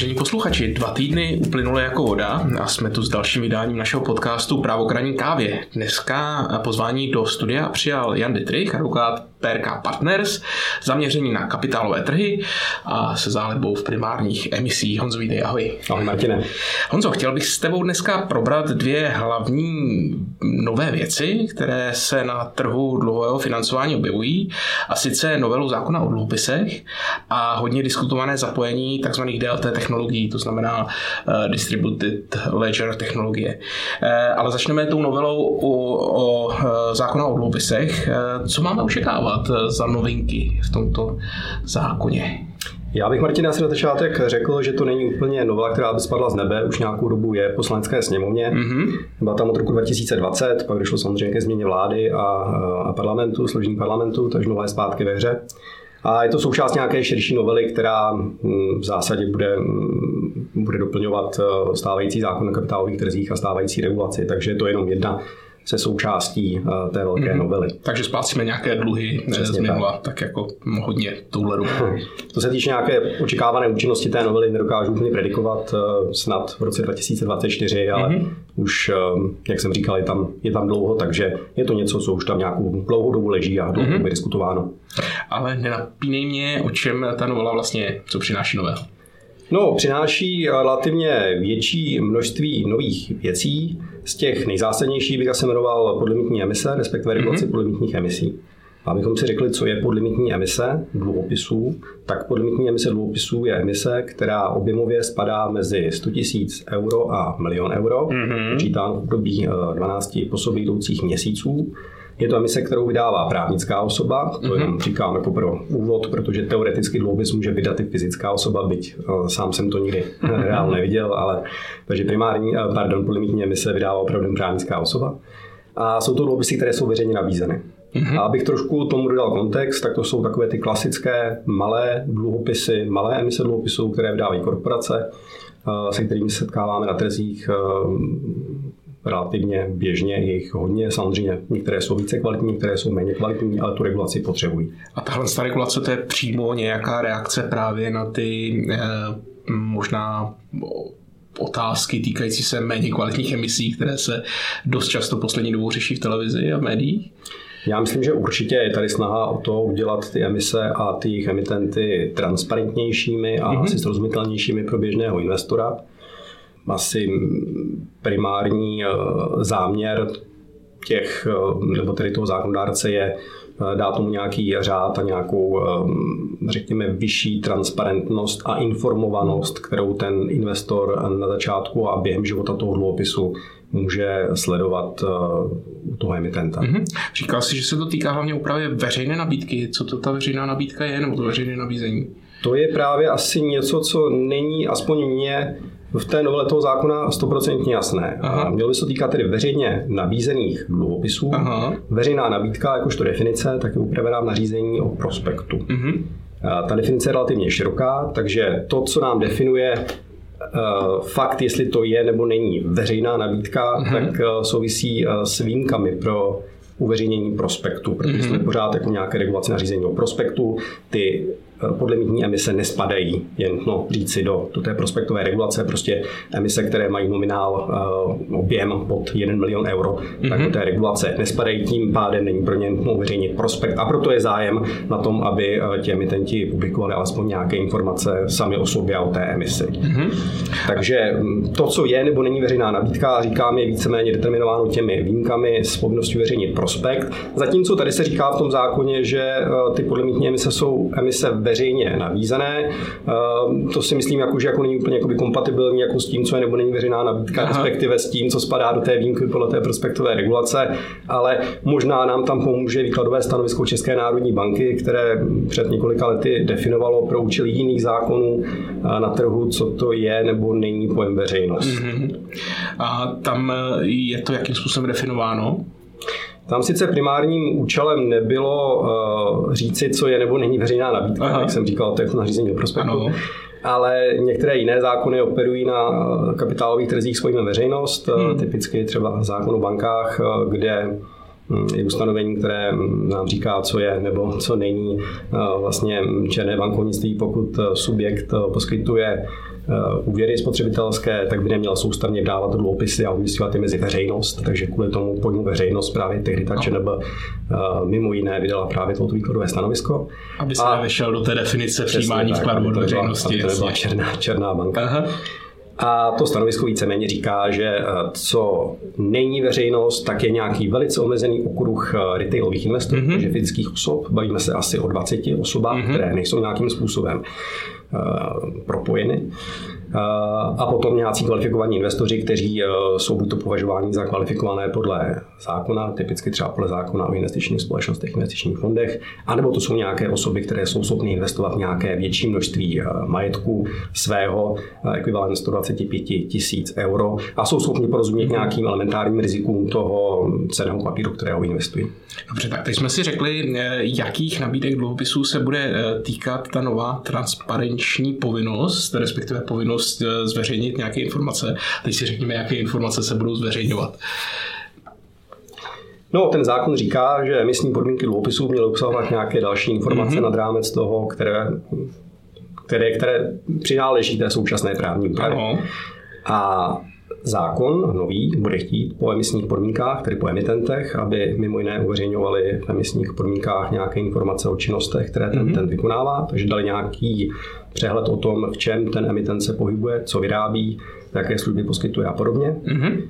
Vážení posluchači, dva týdny uplynuly jako voda a jsme tu s dalším vydáním našeho podcastu Právo k kávě. Dneska pozvání do studia přijal Jan Dietrich, advokát PRK Partners, zaměření na kapitálové trhy a se záledbou v primárních emisích. Honzo, vítej, ahoj. Ahoj Martine. Honzo, chtěl bych s tebou dneska probrat dvě hlavní nové věci, které se na trhu dlouhého financování objevují, a sice novelu zákona o dluhopisech a hodně diskutované zapojení tzv. DLT technologií, to znamená uh, Distributed Ledger technologie. Uh, ale začneme tou novelou o, o uh, zákona o dluhopisech. Uh, co máme očekávat uh, za novinky v tomto zákoně? Já bych, Martin, asi na začátek řekl, že to není úplně novela, která by spadla z nebe, už nějakou dobu je poslanecké sněmovně. Mm-hmm. Byla tam od roku 2020, pak došlo samozřejmě ke změně vlády a, a parlamentu, složení parlamentu, takže nová je zpátky ve hře. A je to součást nějaké širší novely, která hm, v zásadě bude, hm, bude doplňovat eh, stávající zákon o kapitálových trzích a stávající regulaci, takže je to jenom jedna se součástí eh, té velké mm-hmm. novely. Takže splácíme nějaké dluhy z minula, tak. tak jako hodně touhle. To se týče nějaké očekávané účinnosti té novely, nedokážu úplně predikovat eh, snad v roce 2024, ale mm-hmm. už, jak jsem říkal, je tam, je tam dlouho, takže je to něco, co už tam nějakou dlouhou dobu leží a dlouho mm-hmm. diskutováno ale nenapínej mě, o čem ta novela vlastně, co přináší nového. No, přináší relativně větší množství nových věcí. Z těch nejzásadnějších bych asi jmenoval podlimitní emise, respektive regulaci mm-hmm. podlimitních emisí. Abychom si řekli, co je podlimitní emise dluhopisů, tak podlimitní emise dluhopisů je emise, která objemově spadá mezi 100 000 euro a milion euro, mm-hmm. počítán v období 12 po sobě jdoucích měsíců. Je to emise, kterou vydává právnická osoba, to mm-hmm. jenom říkám jako pro úvod, protože teoreticky dluhopis může vydat i fyzická osoba, byť uh, sám jsem to nikdy mm-hmm. reálně neviděl, ale takže primární, uh, pardon, polimitní emise vydává opravdu právnická osoba. A jsou to dluhopisy, které jsou veřejně nabízeny. Mm-hmm. A abych trošku tomu dodal kontext, tak to jsou takové ty klasické malé dluhopisy, malé emise dluhopisů, které vydávají korporace, se kterými se setkáváme na trzích relativně běžně, je jich hodně, samozřejmě některé jsou více kvalitní, některé jsou méně kvalitní, ale tu regulaci potřebují. A tahle ta regulace to je přímo nějaká reakce právě na ty eh, možná otázky týkající se méně kvalitních emisí, které se dost často poslední dobou řeší v televizi a v médiích? Já myslím, že určitě je tady snaha o to udělat ty emise a ty jejich emitenty transparentnějšími a mm-hmm. asi srozumitelnějšími pro běžného investora asi primární eh, záměr těch, eh, nebo tedy toho zákonodárce je eh, dát tomu nějaký řád a nějakou, řekněme, vyšší transparentnost a informovanost, kterou ten investor na začátku a během života toho dluhopisu může sledovat u toho emitenta. Mm-hmm. Říkal jsi, že se to týká hlavně úpravy veřejné nabídky. Co to ta veřejná nabídka je, nebo to veřejné nabízení? To je právě asi něco, co není aspoň mě v té novele toho zákona stoprocentně jasné. Aha. Mělo by se týkat tedy veřejně nabízených dluhopisů. Aha. Veřejná nabídka, jakožto definice, tak je upravená v nařízení o prospektu. Mhm. Ta definice je relativně široká, takže to, co nám definuje uh, fakt, jestli to je nebo není veřejná nabídka, uh tak uh, souvisí uh, s výjimkami pro uveřejnění prospektu, protože mm-hmm. jsme pořád jako nějaké regulace nařízení o prospektu. Ty podlimitní emise nespadají, jen no, říci do, do té prospektové regulace, prostě emise, které mají nominál uh, objem pod 1 milion euro, mm-hmm. tak do mhm. té regulace nespadají, tím pádem není pro ně nutno veřejnit prospekt a proto je zájem na tom, aby uh, ti emitenti publikovali alespoň nějaké informace sami o sobě a o té emisi. Mm-hmm. Takže mm, to, co je nebo není veřejná nabídka, říkám, je víceméně determinováno těmi výjimkami s povinností veřejnit prospekt. Zatímco tady se říká v tom zákoně, že ty podlimitní emise jsou emise veřejně nabízené. Ehm, to si myslím, jako, že jako není úplně jakoby kompatibilní jako s tím, co je nebo není veřejná nabídka, Aha. respektive s tím, co spadá do té výjimky podle té prospektové regulace, ale možná nám tam pomůže výkladové stanovisko České národní banky, které před několika lety definovalo pro účely jiných zákonů eh, na trhu, co to je nebo není pojem veřejnost. Mm-hmm. A tam eh, je to jakým způsobem definováno? Tam sice primárním účelem nebylo uh, říci, co je nebo není veřejná nabídka, Aha. jak jsem říkal, to je nařízení o prospektu. Ano. Ale některé jiné zákony operují na kapitálových trzích s pojmem veřejnost, hmm. typicky třeba zákon o bankách, eh, kde hm, je ustanovení, které nám říká, co je nebo co není vlastně černé bankovnictví, pokud subjekt poskytuje úvěry spotřebitelské, tak by neměl soustavně dávat dluhopisy a umístěvat je mezi veřejnost, takže kvůli tomu pojmu veřejnost právě tehdy ta ČNB mimo jiné vydala právě toto výkladové stanovisko. Aby se nevešel do té definice přijímání vkladů od veřejnosti. Aby to nebyla černá, černá banka. Aha. A to stanovisko víceméně říká, že eh, co není veřejnost, tak je nějaký velice omezený okruh eh, retailových investorů, mm-hmm. fyzických osob. Bavíme se asi o 20 osobách, mm-hmm. které nejsou nějakým způsobem uh, propojeny. A potom nějací kvalifikovaní investoři, kteří jsou buď to považováni za kvalifikované podle zákona, typicky třeba podle zákona o investičních společnostech, investičních fondech, anebo to jsou nějaké osoby, které jsou schopny investovat nějaké větší množství majetku svého, ekvivalent 125 tisíc euro a jsou schopni porozumět mhm. nějakým elementárním rizikům toho ceného papíru, kterého investují. Dobře, tak teď jsme si řekli, eh, jakých nabídek dluhopisů se bude eh, týkat ta nová transparenční povinnost, respektive povinnost eh, zveřejnit nějaké informace. Teď si řekněme, jaké informace se budou zveřejňovat. No, ten zákon říká, že emisní podmínky dluhopisů měly obsahovat nějaké další informace mm-hmm. nad rámec toho, které, které, které přináleží té současné právní úpravě. A zákon nový bude chtít po emisních podmínkách, tedy po emitentech, aby mimo jiné uveřejňovali v emisních podmínkách nějaké informace o činnostech, které ten mm-hmm. emitent vykonává, takže dali nějaký přehled o tom, v čem ten emitent se pohybuje, co vyrábí, jaké služby poskytuje a podobně. Mm-hmm.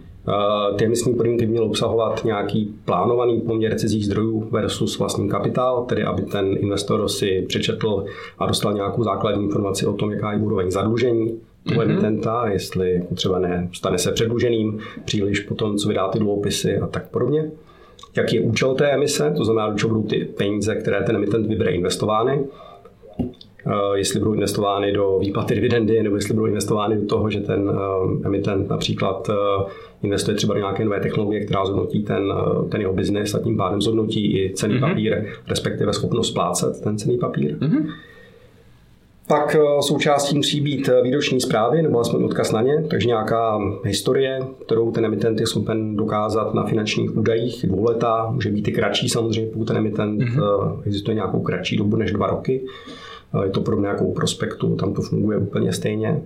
Ty emisní podmínky měly obsahovat nějaký plánovaný poměr cizích zdrojů versus vlastní kapitál, tedy aby ten investor si přečetl a dostal nějakou základní informaci o tom, jaká je úroveň zadlužení toho mm-hmm. emitenta, jestli třeba ne, stane se předluženým příliš po tom, co vydá ty dluhopisy a tak podobně. Jaký je účel té emise, to znamená, do čeho budou ty peníze, které ten emitent vybere, investovány. Eh, jestli budou investovány do výplaty dividendy, nebo jestli budou investovány do toho, že ten eh, emitent například eh, investuje třeba do nějaké nové technologie, která zhodnotí ten, ten jeho biznis a tím pádem zhodnotí i cený mm-hmm. papír, respektive schopnost splácet ten cený papír. Mm-hmm. Pak součástí musí být výroční zprávy, nebo aspoň odkaz na ně, takže nějaká historie, kterou ten emitent je schopen dokázat na finančních údajích, dvouletá, může být i kratší samozřejmě, pokud ten emitent mm-hmm. existuje nějakou kratší dobu než dva roky. Je to podobné jako u prospektu, tam to funguje úplně stejně.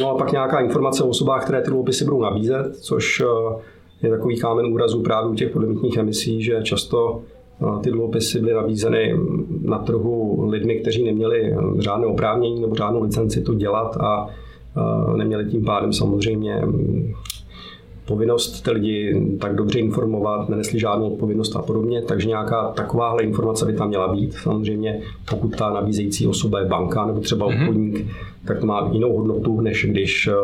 No a pak nějaká informace o osobách, které ty dluhopisy budou nabízet, což eh, je takový kámen úrazu právě u těch podlimitních emisí, že často eh, ty dluhopisy byly nabízeny na trhu lidmi, kteří neměli eh, žádné oprávnění nebo žádnou licenci to dělat a neměli tím pádem samozřejmě povinnost ty lidi tak dobře informovat, nenesli žádnou odpovědnost a podobně, takže nějaká takováhle informace by tam měla být. Samozřejmě, pokud ta nabízející osoba je banka nebo třeba mm-hmm. obchodník, tak to má jinou hodnotu, než když eh,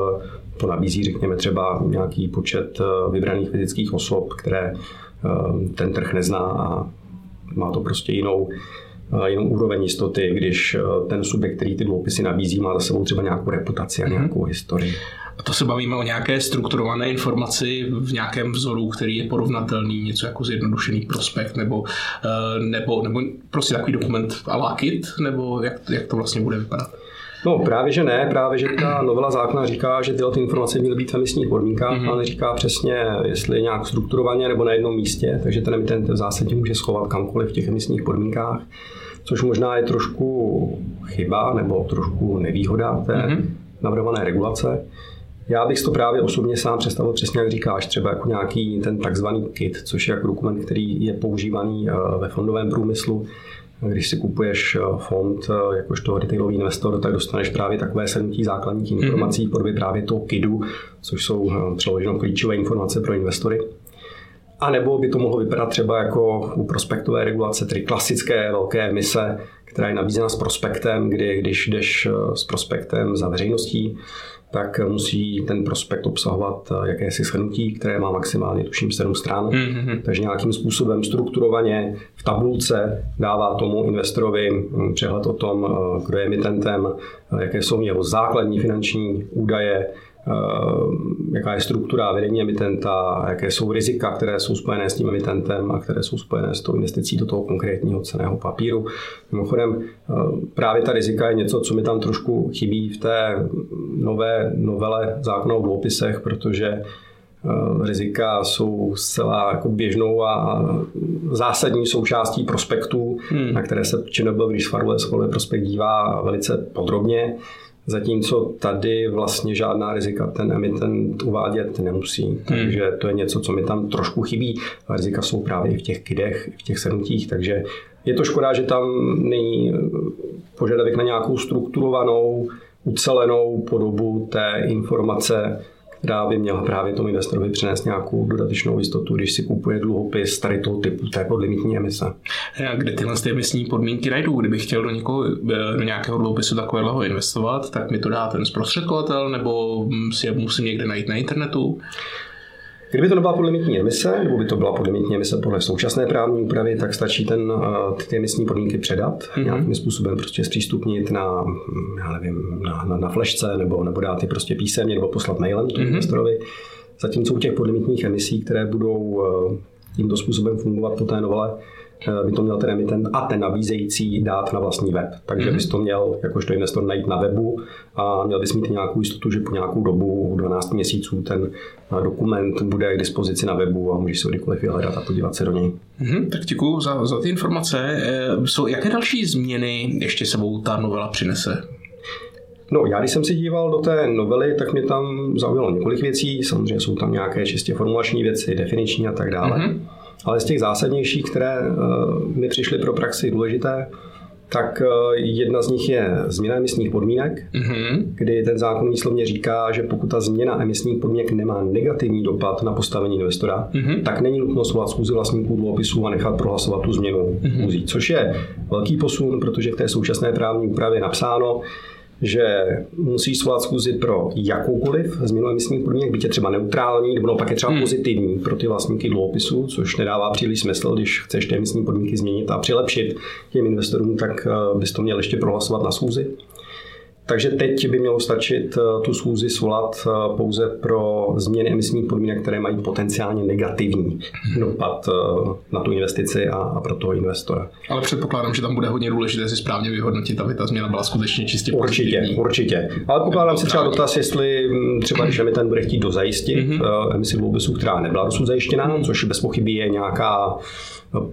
to nabízí, řekněme, třeba nějaký počet eh, vybraných fyzických osob, které eh, ten trh nezná a má to prostě jinou jinou úroveň jistoty, když ten subjekt, který ty dluhopisy nabízí, má za sebou třeba nějakou reputaci a mhm. nějakou historii. A to se bavíme o nějaké strukturované informaci v nějakém vzoru, který je porovnatelný, něco jako zjednodušený prospekt, nebo, eh, nebo, nebo prostě takový dokument a kit, nebo jak, jak to vlastně bude vypadat? No právě, že ne, právě, že ta novela zákona říká, že tyhle ty informace měly být v emisních podmínkách, mm-hmm. ale neříká přesně, jestli je nějak strukturovaně nebo na jednom místě, takže ten emitent v zásadě může schovat kamkoliv v těch emisních podmínkách, což možná je trošku chyba nebo trošku nevýhoda té mm-hmm. navrhované regulace. Já bych to právě osobně sám představil přesně, jak říkáš, třeba jako nějaký ten takzvaný kit, což je jako dokument, který je používaný eh, ve fondovém průmyslu. Když si kupuješ eh, fond eh, jakožto retailový investor, tak dostaneš právě takové shrnutí základních mhm. informací mm-hmm. podobě právě toho KIDu, což jsou přeloženo klíčové informace pro investory. A nebo by to mohlo vypadat třeba jako u prospektové regulace, tedy klasické velké emise, která je nabízena s prospektem, kdy když jdeš s prospektem za veřejností, tak musí ten prospekt obsahovat eh, jakési shrnutí, které má maximálně tuším 7 stran. Mm-hmm. Takže nějakým způsobem strukturovaně v tabulce dává tomu investorovi hm, přehled o tom, eh, kdo je emitentem, eh, jaké jsou jeho základní finanční údaje, Eh, jaká je struktura vedení emitenta, jaké jsou rizika, které jsou spojené s tím emitentem a které jsou spojené s tou investicí do toho konkrétního ceného papíru. Mimochodem, eh, právě ta rizika je něco, co mi tam trošku chybí v té nové novele zákona o dluhopisech, protože eh, rizika jsou zcela jako běžnou a zásadní součástí prospektů, hmm. na které se ČNB, když schvaluje prospekt, dívá velice podrobně. Zatímco tady vlastně žádná rizika ten emitent uvádět nemusí. Hmm. Takže to je něco, co mi tam trošku chybí. A rizika jsou právě i v těch kidech, v těch shrnutích, takže je to škoda, že tam není požadavek na nějakou strukturovanou, ucelenou podobu té informace, která by měla právě tomu investorovi přinést nějakou dodatečnou jistotu, když si kupuje dluhopis tady toho typu, té podlimitní emise. A kde tyhle ty emisní podmínky najdu? Kdybych chtěl do, někoho, do nějakého dluhopisu takového investovat, tak mi to dá ten zprostředkovatel, nebo si je musím někde najít na internetu? Kdyby to nebyla podlimitní emise, nebo by to byla podlimitní emise podle současné právní úpravy, tak stačí ten, eh, ty emisní podmínky předat, mm-hmm. nějakým způsobem prostě zpřístupnit na, já nevím, na, na, na flešce, nebo, nebo dát je prostě písemně, nebo poslat mailem tomu mm-hmm. investorovi. Zatímco u těch podlimitních emisí, které budou eh, tímto způsobem fungovat po té novele, by to měl ten emitent a ten nabízející dát na vlastní web. Takže mm-hmm. bys to měl jakožto investor najít na webu a měl bys mít nějakou jistotu, že po nějakou dobu, 12 měsíců, ten dokument bude k dispozici na webu a můžeš si ho kdykoliv vyhledat a podívat se do něj. Mm-hmm, tak děkuji za, za ty informace. Eh, jsou, jaké další změny ještě sebou ta novela přinese? No, já když jsem si díval do té novely, tak mě tam zaujalo několik věcí. Samozřejmě jsou tam nějaké čistě formulační věci, definiční a tak dále. Mm-hmm. Ale z těch zásadnějších, které eh, mi přišly pro praxi důležité, tak eh, jedna z nich je změna emisních podmínek, mm-hmm. kdy ten zákon výslovně říká, že pokud ta změna emisních podmínek nemá negativní dopad na postavení investora, mm-hmm. tak není nutno svolat schůzi vlastníků dluhopisů a nechat prohlasovat tu změnu mm-hmm. což je velký posun, protože v té současné právní úpravě je napsáno, že musí svolat schůzi pro jakoukoliv změnu emisních podmínek, byť je třeba neutrální, nebo naopak je třeba hmm. pozitivní pro ty vlastníky dluhopisů, což nedává příliš smysl, když chceš ty emisní podmínky změnit a přilepšit těm investorům, tak eh, bys to měl ještě prohlasovat na schůzi. Takže teď by mělo stačit eh, tu schůzi svolat eh, pouze pro změny emisních podmínek, které mají potenciálně negativní dopad eh, na tu investici a, a pro toho investora. Ale předpokládám, že tam bude hodně důležité si správně vyhodnotit, aby ta změna byla skutečně čistě Určitě, pozitivní. určitě. Ale pokládám si třeba dotaz, jestli hm, třeba, když ten bude chtít dozajistit mm-hmm. emisi dluhopisů, která nebyla dosud zajištěná, což bez pochyby je nějaká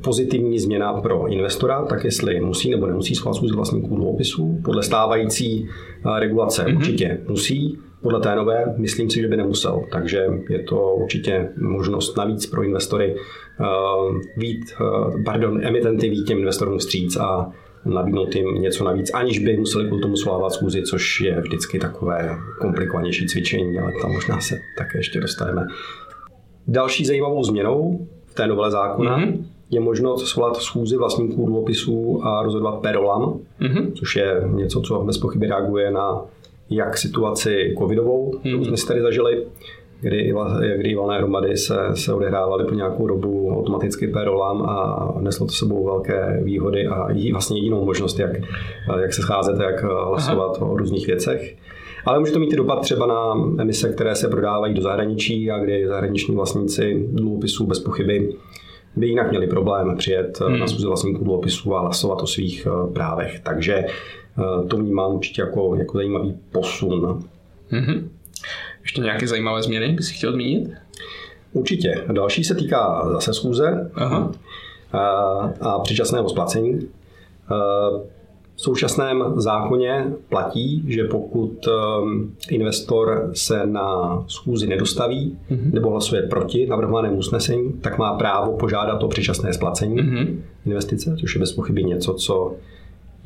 pozitivní změna pro investora, tak jestli musí nebo nemusí schválit schůzi vlastníků dluhopisů. Podle stávající eh, regulace mm-hmm. určitě musí, podle té nové myslím si, že by nemusel. Takže je to určitě možnost navíc pro investory uh, vít, uh, pardon, emitenty vít těm investorům vstříc a nabídnout jim něco navíc, aniž by museli kvůli tomu svolávat schůzi, což je vždycky takové komplikovanější cvičení, ale tam možná se také ještě dostaneme. Další zajímavou změnou v té novele zákona mm-hmm je možnost svolat schůzi vlastníků dluhopisů a rozhodovat perolam, mm-hmm. což je něco, co bez pochyby reaguje na jak situaci covidovou, mm-hmm. kterou jsme si tady zažili, kdy, kdy valné hromady se, se odehrávaly po nějakou dobu automaticky perolam a neslo to sebou velké výhody a vlastně jedinou možnost, jak, jak se scházet, jak hlasovat Aha. o různých věcech. Ale může to mít i dopad třeba na emise, které se prodávají do zahraničí a kdy zahraniční vlastníci dluhopisů bez pochyby by jinak měli problém přijet eh, hmm. na schůzi vlastníků dluhopisů a hlasovat o svých eh, právech. Takže eh, to vnímám určitě jako, jako zajímavý posun. hmm Ještě nějaké zajímavé změny by si chtěl zmínit? Určitě. Další se týká zase schůze Aha. a, a předčasného splacení. V současném zákoně platí, že pokud um, investor se na schůzi nedostaví mm-hmm. nebo hlasuje proti navrhovanému usnesení, tak má právo požádat o předčasné splacení mm-hmm. investice, což je bez pochyby něco, co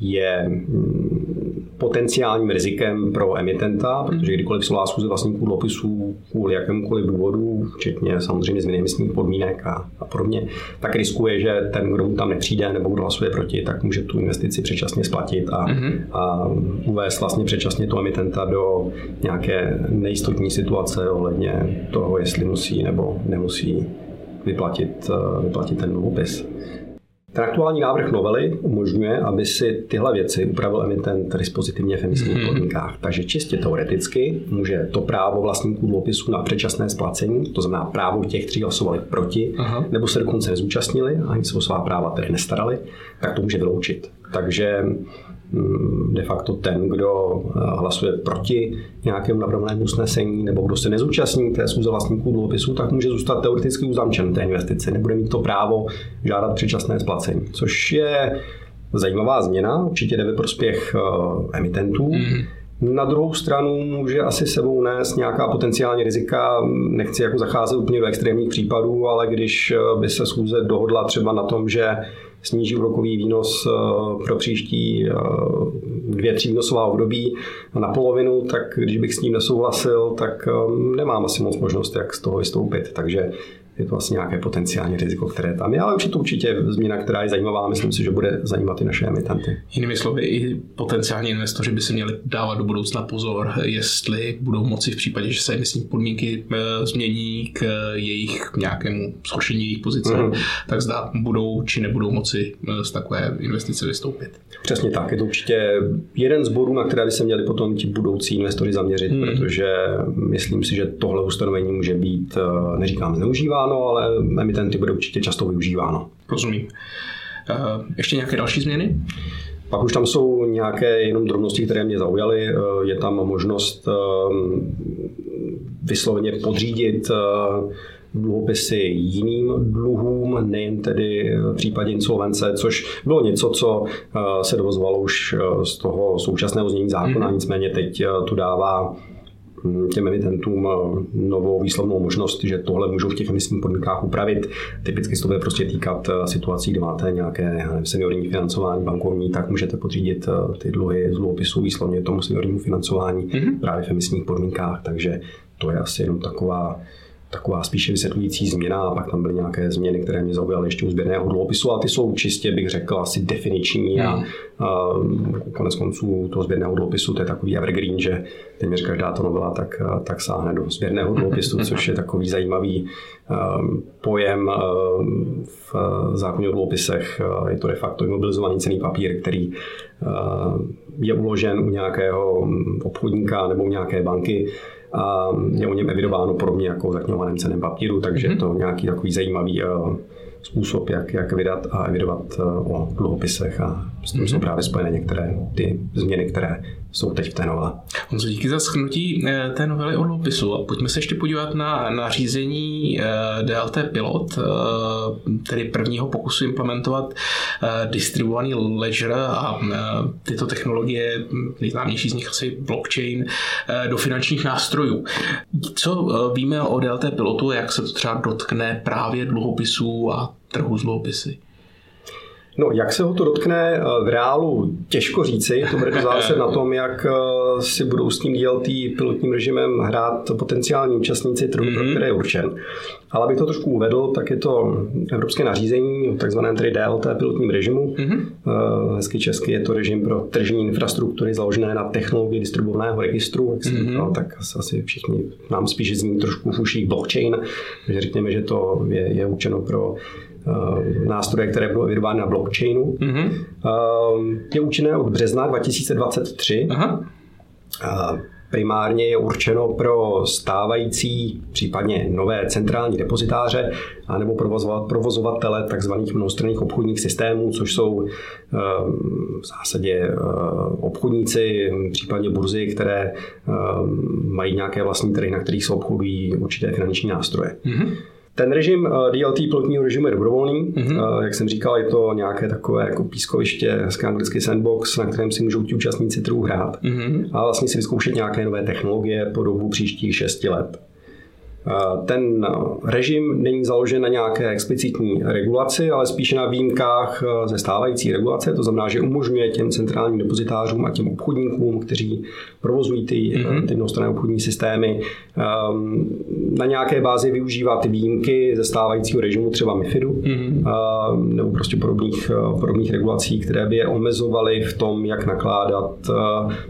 je mm, potenciálním rizikem pro emitenta, protože kdykoliv solá schůze vlastníků dluhopisů kvůli jakémukoliv důvodu, včetně samozřejmě změny emisních podmínek a, a podobně, tak riskuje, že ten, kdo mu tam nepřijde nebo kdo hlasuje proti, tak může tu investici předčasně splatit a, mm-hmm. a uvést vlastně předčasně toho emitenta do nějaké nejistotní situace ohledně toho, jestli musí nebo nemusí vyplatit, eh, vyplatit ten dluhopis. Ten aktuální návrh novely umožňuje, aby si tyhle věci upravil emitent dispozitivně v emisních hmm. podmínkách. Takže čistě teoreticky může to právo vlastníků dluhopisů na předčasné splacení, to znamená právo těch, kteří hlasovali proti, Aha. nebo se dokonce nezúčastnili a ani se o svá práva tedy nestarali, tak to může vyloučit. Takže de facto ten, kdo eh, hlasuje proti nějakému navrhovanému usnesení nebo kdo se nezúčastní té schůze vlastníků dluhopisů, tak může zůstat teoreticky uzamčen té investice. Nebude mít to právo žádat předčasné splacení, což je zajímavá změna, určitě jde ve prospěch uh, emitentů. Mm. Na druhou stranu může asi sebou nést nějaká potenciální rizika. Nechci jako zacházet úplně do extrémních případů, ale když by se schůze dohodla třeba na tom, že sníží úrokový výnos eh, pro příští eh, dvě, tři výnosová období na polovinu, tak když bych s ním nesouhlasil, tak eh, nemám asi moc možnost, jak z toho vystoupit. Takže je to vlastně nějaké potenciální riziko, které tam je, ale to určitě změna, která je zajímavá myslím si, že bude zajímat i naše emitenty. Jinými slovy, i potenciální investoři by se měli dávat do budoucna pozor, jestli budou moci v případě, že se emisní podmínky eh, změní k jejich nějakému zhoršení jejich pozice, mm. tak zda budou či nebudou moci eh, z takové investice vystoupit. Přesně tak, je to určitě jeden z bodů, na které by se měli potom ti budoucí investoři zaměřit, mm. protože myslím si, že tohle ustanovení může být, eh, neříkám zneužíváno, využíváno, ale emitenty bude určitě často využíváno. Rozumím. Eh, ještě nějaké další změny? Pak už tam jsou nějaké jenom drobnosti, které mě zaujaly. Eh, je tam možnost eh, vysloveně podřídit dluhopisy jiným dluhům, nejen tedy v případě insolvence, což bylo něco, co se dovozovalo už z toho současného znění zákona, mm. nicméně teď tu dává těm emitentům eh, novou výslovnou možnost, že tohle můžou v těch emisních podmínkách upravit. Typicky se to bude prostě týkat eh, situací, kdy máte nějaké seniorní financování bankovní, tak můžete podřídit eh, ty dluhy z dluhopisů výslovně tomu seniornímu financování mm-hmm. právě v emisních podmínkách, takže to je asi jenom taková taková spíše vysvětlující změna a pak tam byly nějaké změny, které mě zaujaly ještě u sběrného dluhopisu a ty jsou čistě, bych řekl, asi definiční a, hmm. a konec konců toho sběrného dluhopisu to je takový evergreen, že téměř každá to novela tak, tak sáhne do sběrného dluhopisu, hmm. což je takový zajímavý um, pojem um, v zákoně o dluhopisech. Je to de facto imobilizovaný cený papír, který uh, je uložen u nějakého obchodníka nebo u nějaké banky je o něm evidováno podobně jako zaknihovaném ceném papíru, takže mm-hmm. to nějaký takový zajímavý uh, způsob, jak, jak vydat a evidovat uh, o dluhopisech a s tím mm-hmm. jsou právě spojené některé ty změny, které jsou teď v té novele. Honzo, díky za schrnutí eh, té novely o dluhopisu. A pojďme se ještě podívat na nařízení DLT Pilot, tedy prvního pokusu implementovat distribuovaný ledger a tyto technologie, nejznámější z nich asi blockchain, do finančních nástrojů. Co víme o DLT Pilotu, jak se to třeba dotkne právě dluhopisů a trhu s dluhopisy? No, jak se ho to dotkne eh, v reálu, těžko říci. To bude záležet na tom, jak eh, si budou s tím DLT pilotním režimem hrát potenciální účastníci trhu, mm-hmm. pro mhm. které je určen. Ale abych to trošku uvedl, tak je to evropské nařízení o takzvaném tedy DLT pilotním režimu. Mm-hmm. Hezky česky je to režim pro tržní infrastruktury založené na technologii distribuovaného registru, jak jsem mm-hmm. říkal, tak asi všichni nám spíš zní trošku v uších blockchain, takže řekněme, že to je, je určeno pro Eh, nástroje, které budou evidovány na blockchainu. Mm-hmm. Je účinné od března 2023. Aha. Eh, primárně je určeno pro stávající, případně nové centrální depozitáře anebo provozovat, provozovatele tzv. mnohostranných obchodních systémů, což jsou v zásadě obchodníci, případně burzy, které mají nějaké vlastní trhy, na kterých se obchodují určité finanční nástroje. Mm-hmm. Ten režim eh, DLT pilotního režimu je dobrovolný. Mm-hmm. Jak jsem říkal, je to nějaké takové jako pískoviště, hezký anglický sandbox, na kterém si můžou ti účastníci trhu hrát mm-hmm. a vlastně si vyzkoušet nějaké nové technologie po dobu příštích šesti let. Ten režim není založen na nějaké explicitní regulaci, ale spíše na výjimkách eh, ze stávající regulace. To znamená, že umožňuje těm centrálním depozitářům a těm obchodníkům, kteří provozují ty, mm-hmm. ty mnohostranné obchodní systémy, ehm, na nějaké bázi využívat výjimky ze stávajícího režimu, třeba MIFIDu, mm-hmm. nebo prostě podobných, eh, podobných regulací, které by je omezovaly v tom, jak nakládat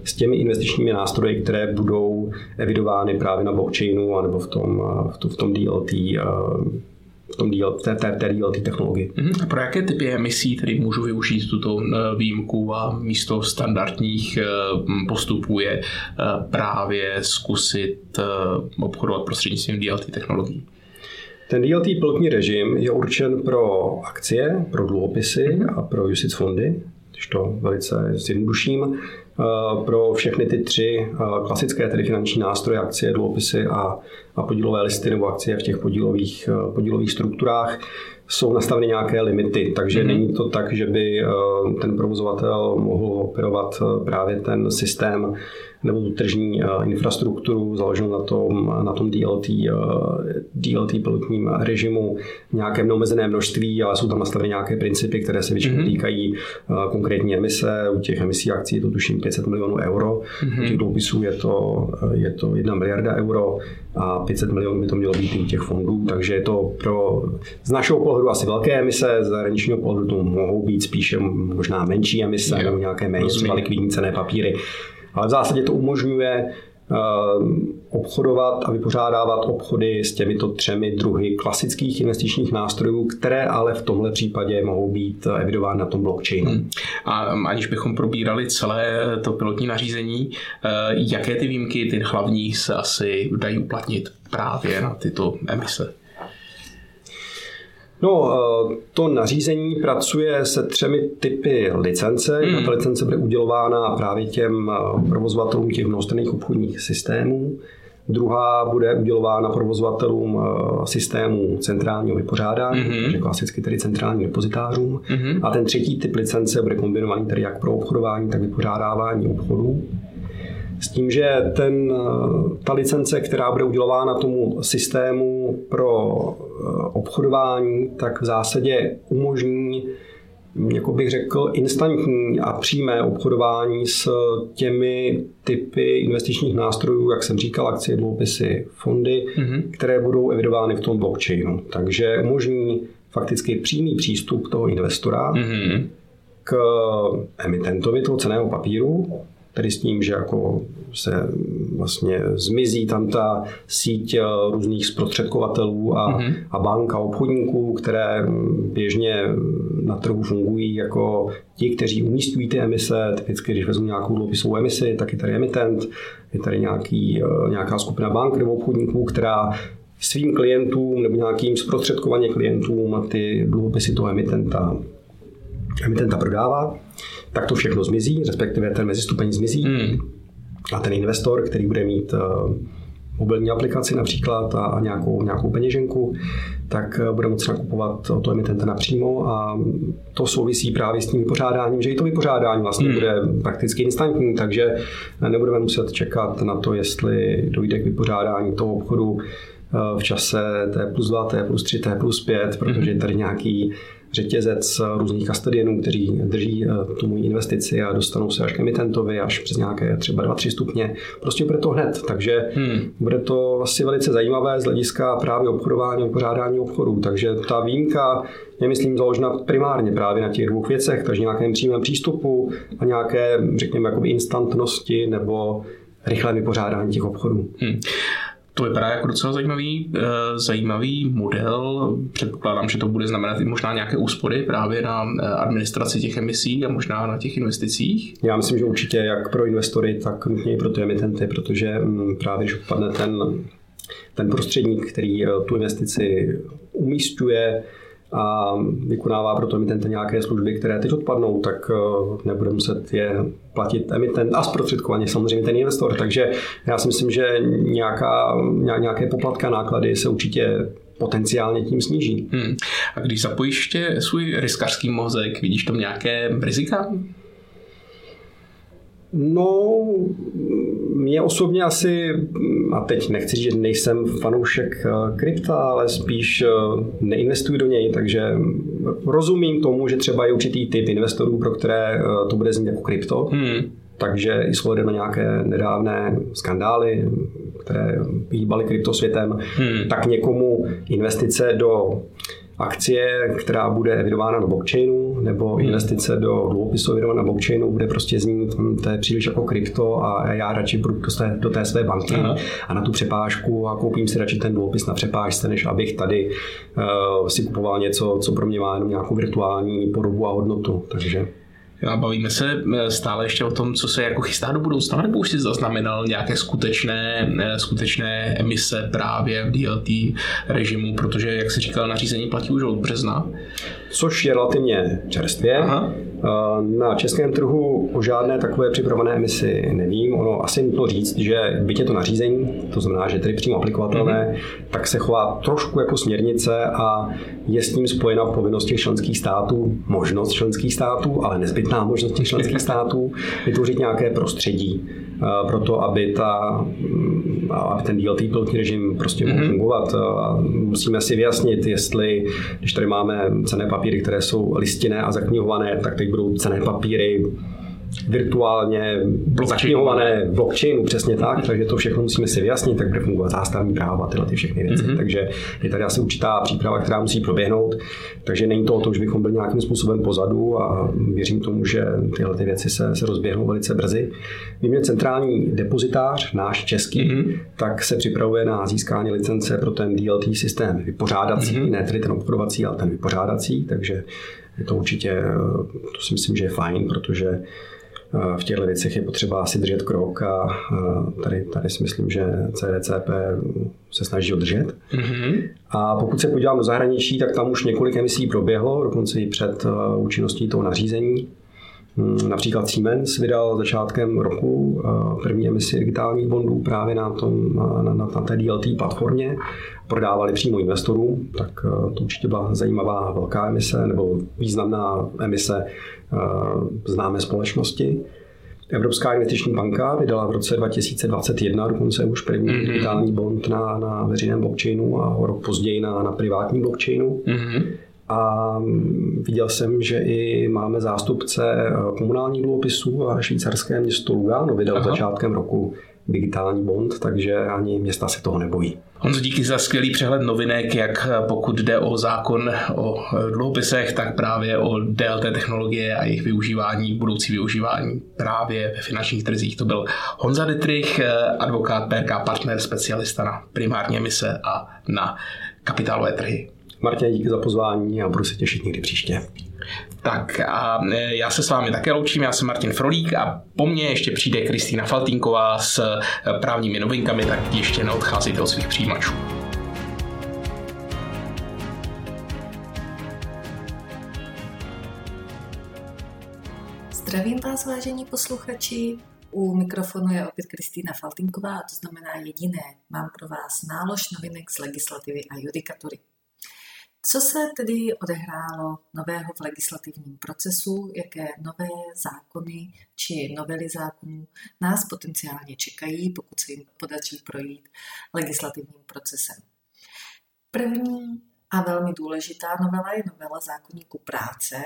s těmi investičními nástroji, které budou evidovány právě na blockchainu anebo v tom v, tom DLT v tom DL, té, té, té DLT technologii. A pro jaké typy emisí tedy můžu využít tuto eh, výjimku a místo standardních eh, postupů je eh, právě zkusit obchodovat prostřednictvím DLT technologií? Ten DLT pilotní režim je určen pro akcie, pro dluhopisy mm-hmm. a pro USIC fondy, když to velice zjednoduším. Eh, pro všechny ty tři eh, klasické, tedy finanční nástroje, akcie, dluhopisy a, a podílové listy nebo akcie v těch podílových, podílových strukturách jsou nastaveny nějaké limity, takže mm-hmm. není to tak, že by ten provozovatel mohl operovat právě ten systém nebo tu tržní eh, infrastrukturu založenou na tom, na tom DLT, eh, DLT pilotním režimu v nějakém neomezené množství, ale jsou tam nastaveny nějaké principy, které se většinou mm-hmm. týkají eh, konkrétní emise. U těch emisí akcí je to tuším 500 milionů euro, mm-hmm. u těch dluhopisů je to, je to 1 miliarda euro a 500 milionů by to mělo být i u těch fondů, takže je to pro z našeho pohledu asi velké emise, z zahraničního pohledu to mohou být spíše možná menší emise yeah. nebo nějaké méně třeba likvidní cené papíry ale v zásadě to umožňuje eh, obchodovat a vypořádávat obchody s těmito třemi druhy klasických investičních nástrojů, které ale v tomhle případě mohou být evidovány na tom blockchainu. Hmm. A aniž bychom probírali celé to pilotní nařízení, eh, jaké ty výjimky, ty hlavní se asi dají uplatnit právě na tyto emise? No, eh, to nařízení pracuje se třemi typy licence. Hmm. Ta licence bude udělována právě těm eh, provozovatelům těch mnohostranných obchodních systémů. Druhá bude udělována provozovatelům eh, systému centrálního vypořádání, mm-hmm. takže klasicky tedy centrálním depozitářům. Mm-hmm. A ten třetí typ licence bude kombinovaný tedy jak pro obchodování, tak vypořádávání obchodů. S tím, že ten, ta licence, která bude udělována tomu systému pro eh, obchodování, tak v zásadě umožní jako bych řekl, instantní a přímé obchodování s těmi typy investičních nástrojů, jak jsem říkal, akcie, dluhopisy, fondy, mm-hmm. které budou evidovány v tom blockchainu. Takže umožní fakticky přímý přístup toho investora mm-hmm. k emitentovi toho ceného papíru, tedy s tím, že jako se vlastně zmizí tam ta síť eh, různých zprostředkovatelů a, mm-hmm. a bank a obchodníků, které běžně na trhu fungují jako ti, kteří umístují ty emise. Typicky, když vezmu nějakou dluhopisovou emisi, tak je tady emitent, je tady nějaký, eh, nějaká skupina bank nebo obchodníků, která svým klientům nebo nějakým zprostředkovaně klientům ty dluhopisy toho emitenta, emitenta prodává tak to všechno zmizí, respektive ten mezistupeň zmizí. Hmm. A ten investor, který bude mít uh, mobilní aplikaci například a, a nějakou, nějakou peněženku, tak uh, bude moci nakupovat to emitenta napřímo a to souvisí právě s tím vypořádáním, že i to vypořádání vlastně hmm. bude prakticky instantní, takže nebudeme muset čekat na to, jestli dojde k vypořádání toho obchodu eh, v čase T plus 2, T plus 3, T plus 5, protože je tady nějaký řetězec různých kastodienů, kteří drží eh, tu můj investici a dostanou se až k emitentovi, až přes nějaké třeba 2-3 stupně. Prostě bude to hned, takže hmm. bude to asi velice zajímavé z hlediska právě obchodování a pořádání obchodů. Takže ta výjimka je, myslím, založena primárně právě na těch dvou věcech, takže nějakém přímém přístupu a nějaké, řekněme, jakoby instantnosti nebo rychlé vypořádání těch obchodů. Hmm. To vypadá jako docela zajímavý, eh, zajímavý model. Předpokládám, že to bude znamenat i možná nějaké úspory právě na eh, administraci těch emisí a možná na těch investicích. Já myslím, že určitě jak pro investory, tak nutně i pro ty emitenty, protože mm, právě, když padne ten, ten prostředník, který eh, tu investici umístuje, a vykonává pro to emitent nějaké služby, které teď odpadnou, tak eh, nebude muset je platit emitent a zprostředkovaně samozřejmě ten investor. Takže já si myslím, že nějaká, nějaké poplatka náklady se určitě potenciálně tím sníží. Hmm. A když zapojíš ještě svůj riskařský mozek, vidíš tam nějaké rizika? No, mě osobně asi, a teď nechci říct, že nejsem fanoušek eh, krypta, ale spíš eh, neinvestuji do něj, takže rozumím tomu, že třeba je určitý typ investorů, pro které eh, to bude znít jako krypto. Hmm. Takže i s na nějaké nedávné skandály, které hýbaly kryptosvětem, hmm. tak někomu investice do akcie, která bude evidována na blockchainu, nebo hmm. investice do dluhopisu evidovaná na blockchainu bude prostě znít, hm, to je příliš jako krypto a já radši budu do té, do té své banky Aha. a na tu přepážku a koupím si radši ten dluhopis na přepážce, než abych tady uh, si kupoval něco, co pro mě má jenom nějakou virtuální podobu a hodnotu. Takže A bavíme se eh, stále ještě o tom, co se jako chystá do budoucna, nebo už si zaznamenal nějaké skutečné, eh, skutečné emise právě v DLT režimu, protože, jak si říkal, nařízení platí už od března. Což je relativně čerstvě. Aha. Na českém trhu o žádné takové připravené emisi nevím. Ono asi nutno říct, že byť je to nařízení, to znamená, že tedy přímo aplikovatelné, mm-hmm. tak se chová trošku jako směrnice a je s tím spojena povinnost těch členských států, možnost členských států, ale nezbytná možnost těch členských států vytvořit nějaké prostředí pro to, aby, ta, mm, aby ten DLT pilotní režim prostě mohl mm-hmm. fungovat. A musíme si vyjasnit, jestli, když tady máme cené papíry, které jsou listinné a zaknihované, tak teď budou cené papíry virtuálně zaknihované v blockchainu, přesně tak, takže to všechno musíme si vyjasnit, tak bude fungovat zástavní práva, tyhle ty všechny věci. Mm-hmm. Takže je tady asi určitá příprava, která musí proběhnout, takže není to o tom, že bychom byli nějakým způsobem pozadu a věřím tomu, že tyhle ty věci se, se rozběhnou velice brzy. Víme, centrální depozitář, náš český, mm-hmm. tak se připravuje na získání licence pro ten DLT systém vypořádací, mm-hmm. ne tedy ten obchodovací, ale ten vypořádací, takže je to určitě, to si myslím, že je fajn, protože v těchto věcech je potřeba asi držet krok a tady, tady si myslím, že CDCP se snaží udržet. Mm-hmm. A pokud se podívám do zahraničí, tak tam už několik emisí proběhlo, dokonce i před účinností toho nařízení. Hmm, například Siemens vydal začátkem roku první emisi digitálních bondů právě na, tom, na, na, na té DLT platformě. Prodávali přímo investorům, tak to určitě byla zajímavá velká emise nebo významná emise známé společnosti. Evropská investiční banka vydala v roce 2021 dokonce už první mm-hmm. digitální bond na, na veřejném blockchainu a o rok později na, na privátním blockchainu. Mm-hmm. A viděl jsem, že i máme zástupce komunálních dluhopisů a švýcarské město Lugano vydalo začátkem roku digitální bond, takže ani města se toho nebojí. Honzo, díky za skvělý přehled novinek, jak pokud jde o zákon o dluhopisech, tak právě o DLT technologie a jejich využívání, budoucí využívání právě ve finančních trzích. To byl Honza Dietrich, advokát PRK Partner, specialista na primární emise a na kapitálové trhy. Martin, díky za pozvání a budu se těšit někdy příště. Tak a e, já se s vámi také loučím, já jsem Martin Frolík a po mně ještě přijde Kristýna Faltínková s e, právními novinkami, tak ještě neodcházejte od svých přijímačů. Zdravím vás, vážení posluchači. U mikrofonu je opět Kristýna Faltinková a to znamená jediné. Mám pro vás nálož novinek z legislativy a judikatury. Co se tedy odehrálo nového v legislativním procesu, jaké nové zákony či novely zákonů nás potenciálně čekají, pokud se jim podaří projít legislativním procesem. První a velmi důležitá novela je novela zákonníku práce,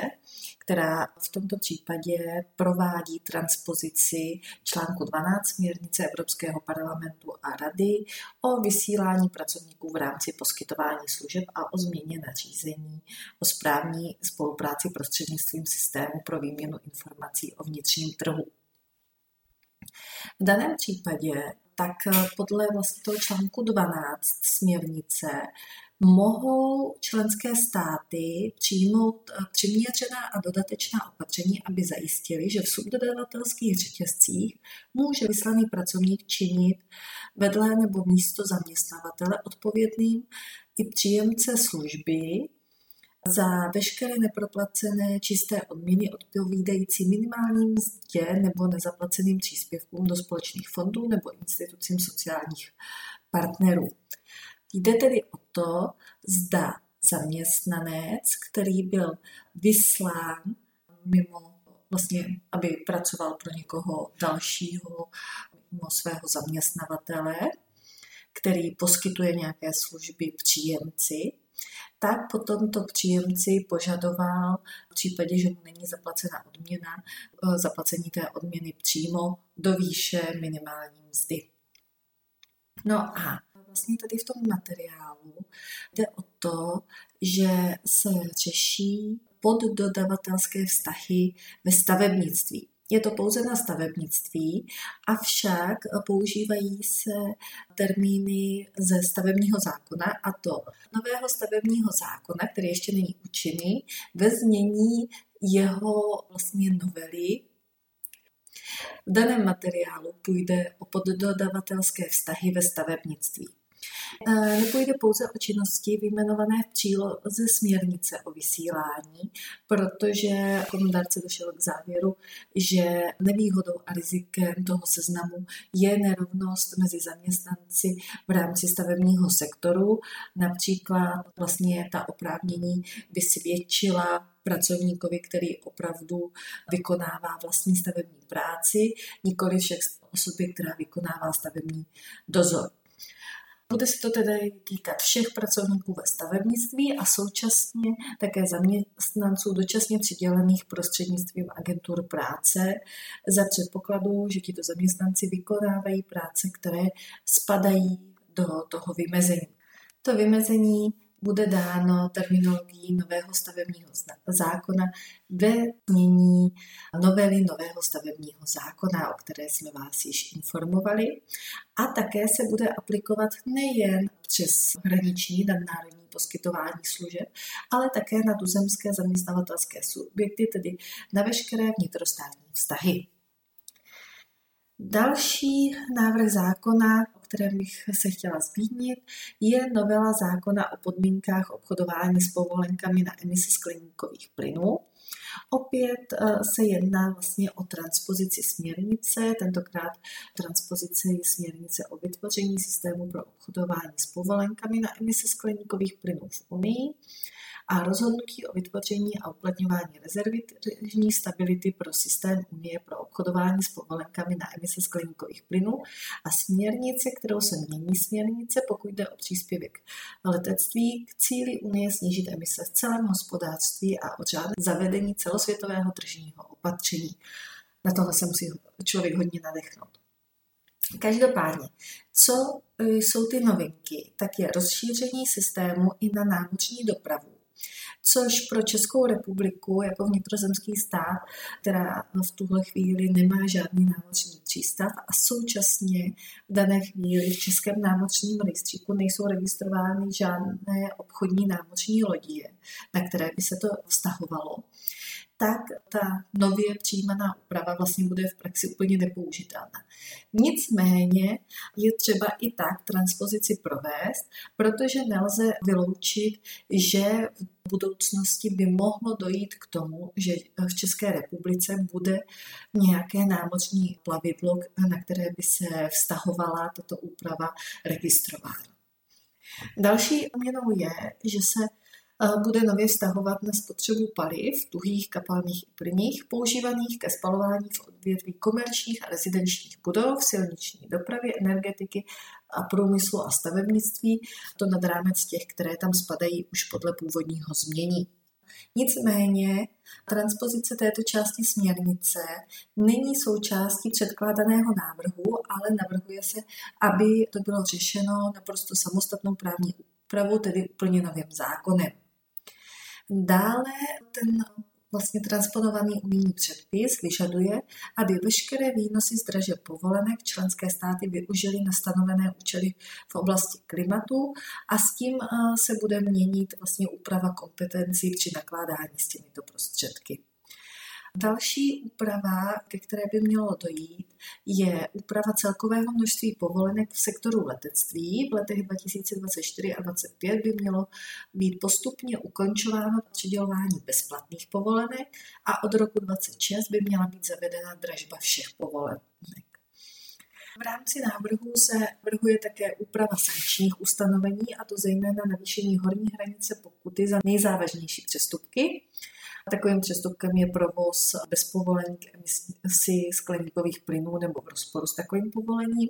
která v tomto případě provádí transpozici článku 12 směrnice Evropského parlamentu a Rady o vysílání pracovníků v rámci poskytování služeb a o změně nařízení o správní spolupráci prostřednictvím systému pro výměnu informací o vnitřním trhu. V daném případě tak podle vlastně toho článku 12 směrnice mohou členské státy přijmout eh, přiměřená a dodatečná opatření, aby zajistili, že v subdodavatelských řetězcích může vyslaný pracovník činit vedle nebo místo zaměstnavatele odpovědným i příjemce služby za veškeré neproplacené čisté odměny odpovídající minimálním mzdě nebo nezaplaceným příspěvkům do společných fondů nebo institucím sociálních partnerů. Jde tedy o to, zda zaměstnanec, který byl vyslán mimo vlastně, aby pracoval pro někoho dalšího mimo svého zaměstnavatele, který poskytuje nějaké služby příjemci, tak potom to příjemci požadoval v případě, že mu není zaplacena odměna, zaplacení té odměny přímo do výše minimální mzdy. No a vlastně tady v tom materiálu jde o to, že se řeší poddodavatelské vztahy ve stavebnictví. Je to pouze na stavebnictví, avšak používají se termíny ze stavebního zákona a to nového stavebního zákona, který ještě není účinný, ve znění jeho vlastně novely. V daném materiálu půjde o poddodavatelské vztahy ve stavebnictví. Eh, nepůjde pouze o činnosti vyjmenované v příloze směrnice o vysílání, protože komendárce došel k závěru, že nevýhodou a rizikem toho seznamu je nerovnost mezi zaměstnanci v rámci stavebního sektoru. Například vlastně ta oprávnění by si většila pracovníkovi, který opravdu vykonává vlastní stavební práci, nikoli však osobě, která vykonává stavební dozor. Bude se to tedy týkat všech pracovníků ve stavebnictví a současně také zaměstnanců dočasně přidělených prostřednictvím agentur práce za předpokladu, že tito zaměstnanci vykonávají práce, které spadají do toho vymezení. To vymezení bude dáno terminologií nového stavebního zákona ve znění novely nového stavebního zákona, o které jsme vás již informovali. A také se bude aplikovat nejen přes hraniční nadnárodní poskytování služeb, ale také na tuzemské zaměstnavatelské subjekty, tedy na veškeré vnitrostátní vztahy. Další návrh zákona, o kterém bych se chtěla zmínit, je novela zákona o podmínkách obchodování s povolenkami na emisi skleníkových plynů. Opět eh, se jedná vlastně o transpozici směrnice, tentokrát transpozici směrnice o vytvoření systému pro obchodování s povolenkami na emise skleníkových plynů v Unii a rozhodnutí o vytvoření a uplatňování rezervy tržní stability pro systém Unie pro obchodování s povolenkami na emise skleníkových plynů a směrnice, kterou se mění směrnice, pokud jde o příspěvek letectví k cíli Unie snížit emise v celém hospodářství a o zavedení celosvětového tržního opatření. Na tohle se musí člověk hodně nadechnout. Každopádně, co jsou ty novinky, tak je rozšíření systému i na námořní dopravu což pro Českou republiku jako vnitrozemský stát, která v tuhle chvíli nemá žádný námořní přístav a současně v dané chvíli v Českém námořním rejstříku nejsou registrovány žádné obchodní námořní lodě, na které by se to vztahovalo, tak ta nově přijímaná úprava vlastně bude v praxi úplně nepoužitelná. Nicméně je třeba i tak transpozici provést, protože nelze vyloučit, že v budoucnosti by mohlo dojít k tomu, že v České republice bude nějaké námořní plavidlo, na které by se vztahovala tato úprava registrována. Další změnou je, že se bude nově vztahovat na spotřebu paliv, tuhých, kapalných i plynných, používaných ke spalování v odvětví komerčních a rezidenčních budov, silniční dopravy, energetiky a průmyslu a stavebnictví, to nad rámec těch, které tam spadají už podle původního změní. Nicméně transpozice této části směrnice není součástí předkládaného návrhu, ale navrhuje se, aby to bylo řešeno naprosto samostatnou právní úpravou, tedy úplně novým zákonem. Dále ten vlastně transponovaný unijní předpis vyžaduje, aby veškeré výnosy z draže povolenek členské státy využily na stanovené účely v oblasti klimatu a s tím se bude měnit vlastně úprava kompetencí při nakládání s těmito prostředky. Další úprava, ke které by mělo dojít, je úprava celkového množství povolenek v sektoru letectví. V letech 2024 a 2025 by mělo být postupně ukončováno přidělování bezplatných povolenek a od roku 2026 by měla být zavedena dražba všech povolenek. V rámci návrhu se navrhuje také úprava sankčních ustanovení, a to zejména navýšení horní hranice pokuty za nejzávažnější přestupky Takovým přestupkem je provoz bez povolení k emisi skleníkových plynů nebo v rozporu s takovým povolením,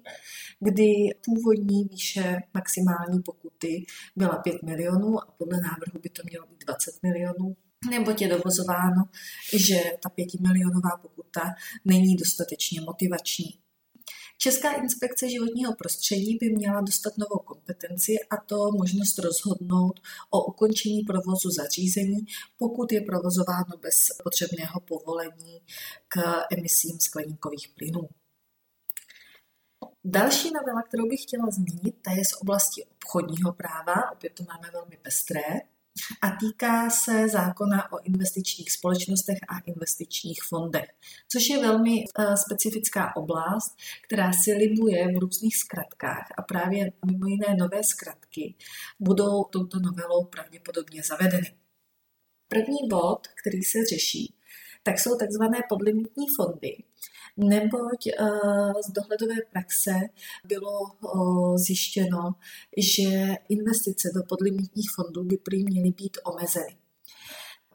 kdy původní výše maximální pokuty byla 5 milionů a podle návrhu by to mělo být 20 milionů nebo je dovozováno, že ta pětimilionová pokuta není dostatečně motivační. Česká inspekce životního prostředí by měla dostat novou kompetenci a to možnost rozhodnout o ukončení provozu zařízení, pokud je provozováno bez potřebného povolení k emisím skleníkových plynů. Další novela, kterou bych chtěla zmínit, ta je z oblasti obchodního práva, opět to máme velmi pestré. A týká se zákona o investičních společnostech a investičních fondech, což je velmi eh, specifická oblast, která si libuje v různých zkratkách a právě mimo jiné nové zkratky budou touto novelou pravděpodobně zavedeny. První bod, který se řeší, tak jsou takzvané podlimitní fondy, neboť eh, z dohledové praxe bylo eh, zjištěno, že investice do podlimitních fondů by prý měly být omezeny.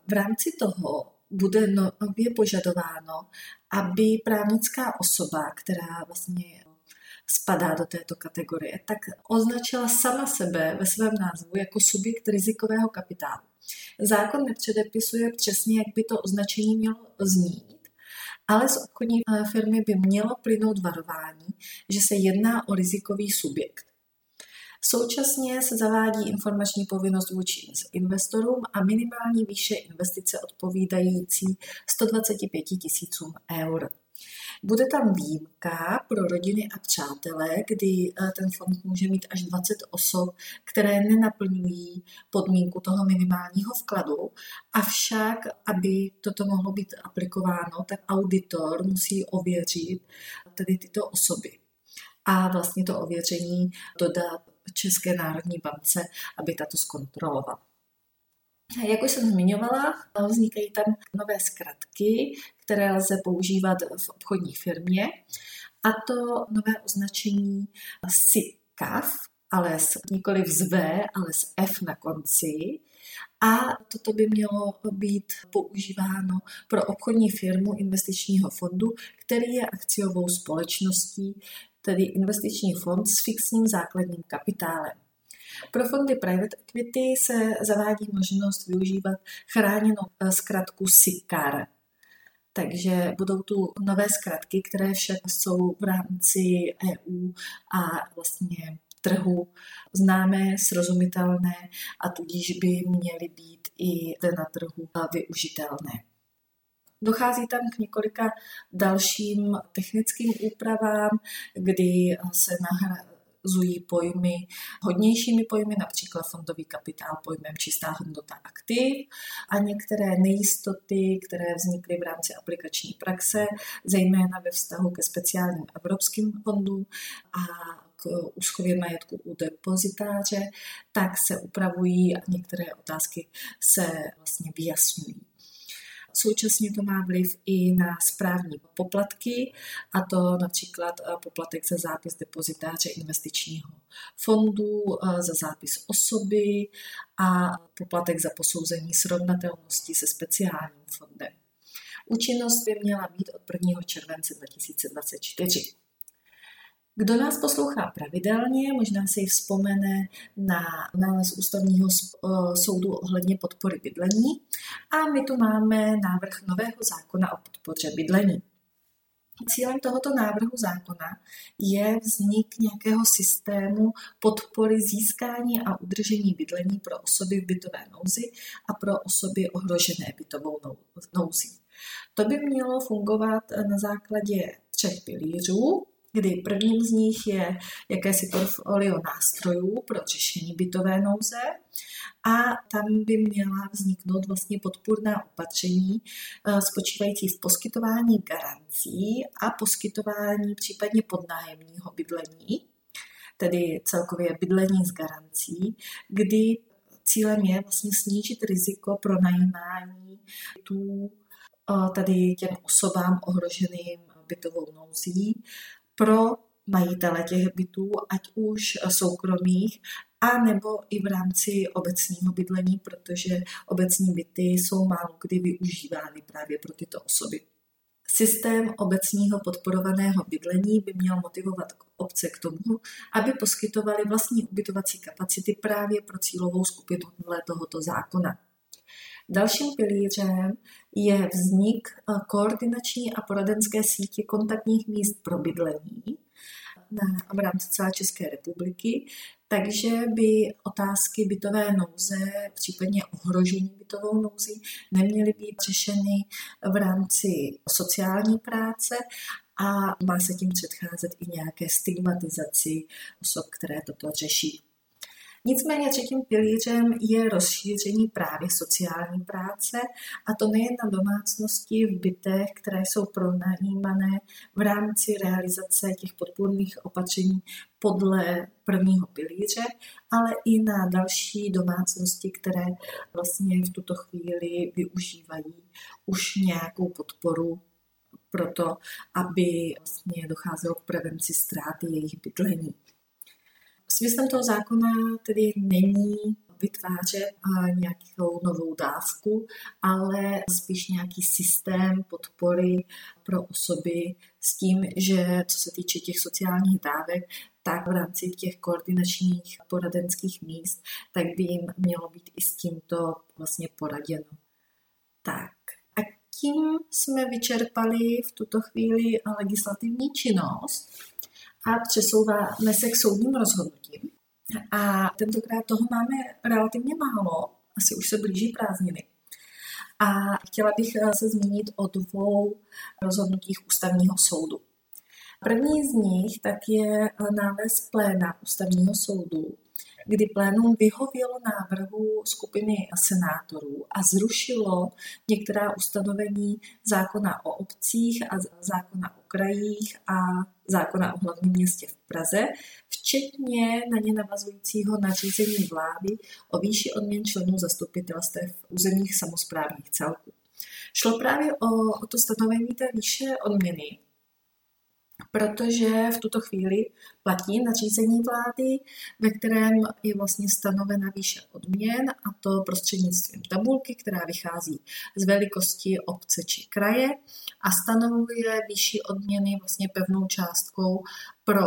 V rámci toho bude nově požadováno, aby právnická osoba, která vlastně spadá do této kategorie, tak označila sama sebe ve svém názvu jako subjekt rizikového kapitálu. Zákon nepředepisuje přesně, jak by to označení mělo znít, ale z obchodní eh, firmy by mělo plynout varování, že se jedná o rizikový subjekt. Současně se zavádí informační povinnost vůči investorům a minimální výše investice odpovídající 125 tisícům eur. Bude tam výjimka pro rodiny a přátelé, kdy eh, ten fond může mít až 20 osob, které nenaplňují podmínku toho minimálního vkladu. Avšak, aby toto mohlo být aplikováno, tak auditor musí ověřit tedy tyto osoby. A vlastně to ověření dodat České národní bance, aby tato zkontrolovala. Jak už jsem zmiňovala, vznikají tam nové zkratky, které lze používat v obchodní firmě, a to nové označení SICAF, ale s, nikoli z V, ale s F na konci. A toto by mělo být používáno pro obchodní firmu investičního fondu, který je akciovou společností, tedy investiční fond s fixním základním kapitálem. Pro fondy private equity se zavádí možnost využívat chráněnou eh, zkratku SICAR. Takže budou tu nové zkratky, které však jsou v rámci EU a vlastně trhu známé, srozumitelné a tudíž by měly být i na trhu využitelné. Dochází tam k několika dalším technickým úpravám, kdy se nahradí zují pojmy hodnějšími pojmy, například fondový kapitál pojmem čistá hodnota aktiv a některé nejistoty, které vznikly v rámci aplikační praxe, zejména ve vztahu ke speciálním evropským fondům a k úschově majetku u depozitáře, tak se upravují a některé otázky se vlastně vyjasňují. Současně to má vliv i na správní poplatky, a to například eh, poplatek za zápis depozitáře investičního fondu, eh, za zápis osoby a poplatek za posouzení srovnatelnosti se speciálním fondem. Účinnost by měla být od 1. července 2024. Kdo nás poslouchá pravidelně, možná si vzpomene na nález ústavního soudu ohledně podpory bydlení. A my tu máme návrh nového zákona o podpoře bydlení. Cílem tohoto návrhu zákona je vznik nějakého systému podpory získání a udržení bydlení pro osoby v bytové nouzi a pro osoby ohrožené bytovou nouzí. To by mělo fungovat na základě třech pilířů kdy prvním z nich je jakési portfolio nástrojů pro řešení bytové nouze a tam by měla vzniknout vlastně podpůrná opatření eh, spočívající v poskytování garancí a poskytování případně podnájemního bydlení, tedy celkově bydlení s garancí, kdy cílem je vlastně snížit riziko pro najímání tu eh, tady těm osobám ohroženým bytovou nouzí pro majitele těch bytů, ať už soukromých, a nebo i v rámci obecního bydlení, protože obecní byty jsou málo kdy využívány právě pro tyto osoby. Systém obecního podporovaného bydlení by měl motivovat obce k tomu, aby poskytovali vlastní ubytovací kapacity právě pro cílovou skupinu tohoto zákona. Dalším pilířem je vznik eh, koordinační a poradenské sítě kontaktních míst pro bydlení v rámci celé České republiky, takže by otázky bytové nouze, případně ohrožení bytovou nouzí, neměly být řešeny v rámci sociální práce a má se tím předcházet i nějaké stigmatizaci osob, které toto řeší. Nicméně třetím pilířem je rozšíření právě sociální práce a to nejen na domácnosti v bytech, které jsou pronajímané v rámci realizace těch podpůrných opatření podle prvního pilíře, ale i na další domácnosti, které vlastně v tuto chvíli využívají už nějakou podporu pro to, aby vlastně docházelo k prevenci ztráty jejich bydlení. Smyslem toho zákona tedy není vytvářet nějakou novou dávku, ale spíš nějaký systém podpory pro osoby s tím, že co se týče těch sociálních dávek, tak v rámci těch koordinačních poradenských míst, tak by jim mělo být i s tímto vlastně poraděno. Tak a tím jsme vyčerpali v tuto chvíli legislativní činnost a přesouváme se k soudním rozhodnutím. A tentokrát toho máme relativně málo, asi už se blíží prázdniny. A chtěla bych eh, se zmínit o dvou rozhodnutích ústavního soudu. První z nich tak je eh, nález pléna ústavního soudu, kdy plénum vyhovělo návrhu skupiny senátorů a zrušilo některá ustanovení zákona o obcích a zákona o krajích a zákona o hlavním městě v Praze, včetně na ně navazujícího nařízení vlády o výši odměn členů zastupitelstev územních samozprávních celků. Šlo právě o, o to stanovení té výše odměny, protože v tuto chvíli platí nařízení vlády, ve kterém je vlastně stanovena výše odměn a to prostřednictvím tabulky, která vychází z velikosti obce či kraje a stanovuje výši odměny vlastně pevnou částkou pro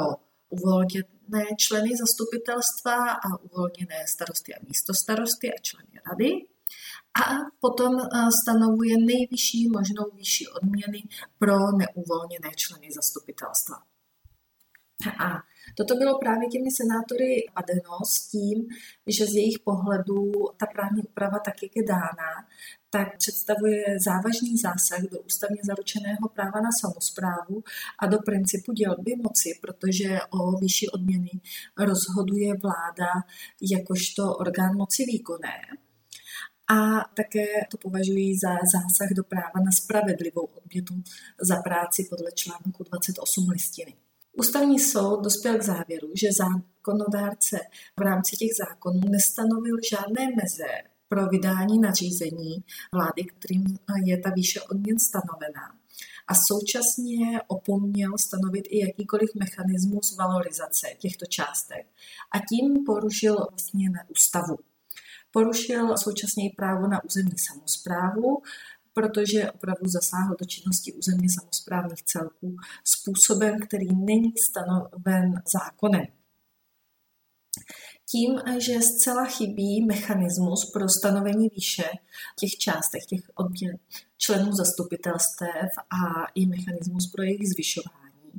uvolněné členy zastupitelstva a uvolněné starosty a místostarosty a členy rady a potom eh, stanovuje nejvyšší možnou výši odměny pro neuvolněné členy zastupitelstva. A toto bylo právě těmi senátory padeno s tím, že z jejich pohledu ta právní úprava, tak jak je dána, tak představuje závažný zásah do ústavně zaručeného práva na samozprávu a do principu dělby moci, protože o výši odměny rozhoduje vláda jakožto orgán moci výkonné a také to považují za zásah do práva na spravedlivou odměnu za práci podle článku 28 listiny. Ústavní soud dospěl k závěru, že zákonodárce v rámci těch zákonů nestanovil žádné meze pro vydání nařízení vlády, kterým je ta výše odměn stanovená. A současně opomněl stanovit i jakýkoliv mechanismus valorizace těchto částek. A tím porušil vlastně na ústavu. Porušil současně i právo na územní samozprávu, protože opravdu zasáhl do činnosti územně samozprávných celků způsobem, který není stanoven zákonem. Tím, že zcela chybí mechanismus pro stanovení výše těch částech, těch odměn členů zastupitelstev a i mechanismus pro jejich zvyšování,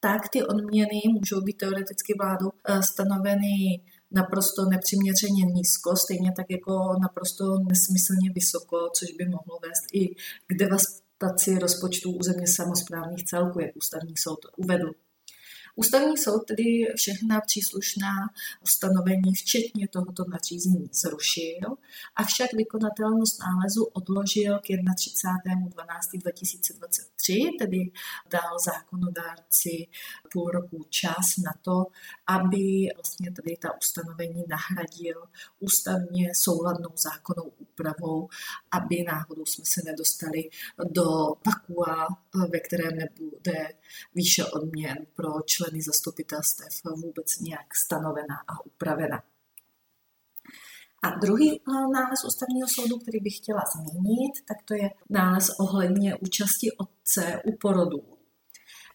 tak ty odměny můžou být teoreticky vládou eh, stanoveny naprosto nepřiměřeně nízko, stejně tak jako naprosto nesmyslně vysoko, což by mohlo vést i k devastaci rozpočtů územně samozprávných celků, jak ústavní soud uvedl. Ústavní soud tedy všechna příslušná ustanovení, včetně tohoto nařízení, zrušil, avšak vykonatelnost nálezu odložil k 31.12.2023, tedy dal zákonodárci půl roku čas na to, aby vlastně tedy ta ustanovení nahradil ústavně souladnou zákonnou úpravou, aby náhodou jsme se nedostali do vakua, ve kterém nebude výše odměn pro členy zastupitelstev vůbec nějak stanovena a upravena. A druhý eh, nález ústavního soudu, který bych chtěla zmínit, tak to je nález ohledně účasti otce u porodu.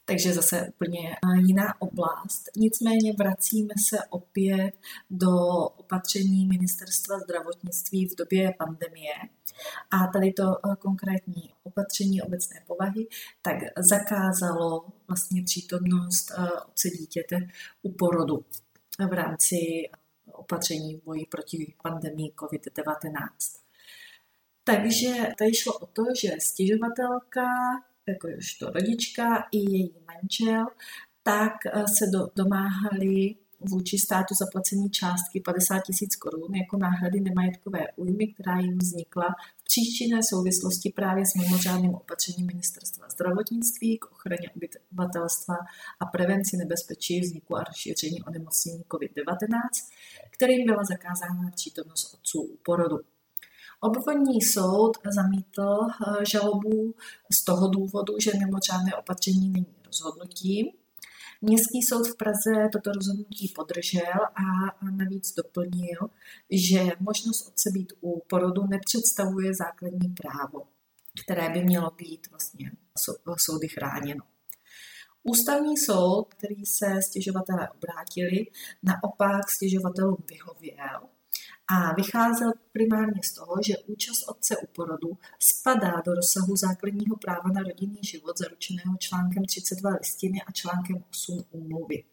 Takže zase úplně eh, jiná oblast. Nicméně vracíme se opět do opatření ministerstva zdravotnictví v době pandemie. A tady to eh, konkrétní opatření obecné povahy tak zakázalo vlastně přítomnost eh, otce dítěte u porodu v rámci opatření v boji proti pandemii COVID-19. Takže tady šlo o to, že stěžovatelka jakožto rodička i její manžel, tak eh, se do, domáhali vůči státu zaplacení částky 50 tisíc korun jako náhrady nemajetkové újmy, která jim vznikla v příčinné souvislosti právě s mimořádným opatřením Ministerstva zdravotnictví k ochraně obyvatelstva a prevenci nebezpečí vzniku a rozšíření onemocnění COVID-19, kterým byla zakázána přítomnost otců u porodu. Obvodní soud zamítl eh, žalobu z toho důvodu, že mimořádné opatření není rozhodnutím. Městský soud v Praze toto rozhodnutí podržel a navíc doplnil, že možnost otce být u porodu nepředstavuje základní právo, které by mělo být vlastně soudy chráněno. Ústavní soud, který se stěžovatelé obrátili, naopak stěžovatelům vyhověl a vycházel primárně z toho, že účast otce u porodu spadá do rozsahu základního práva na rodinný život zaručeného článkem 32 listiny a článkem 8 úmluvy.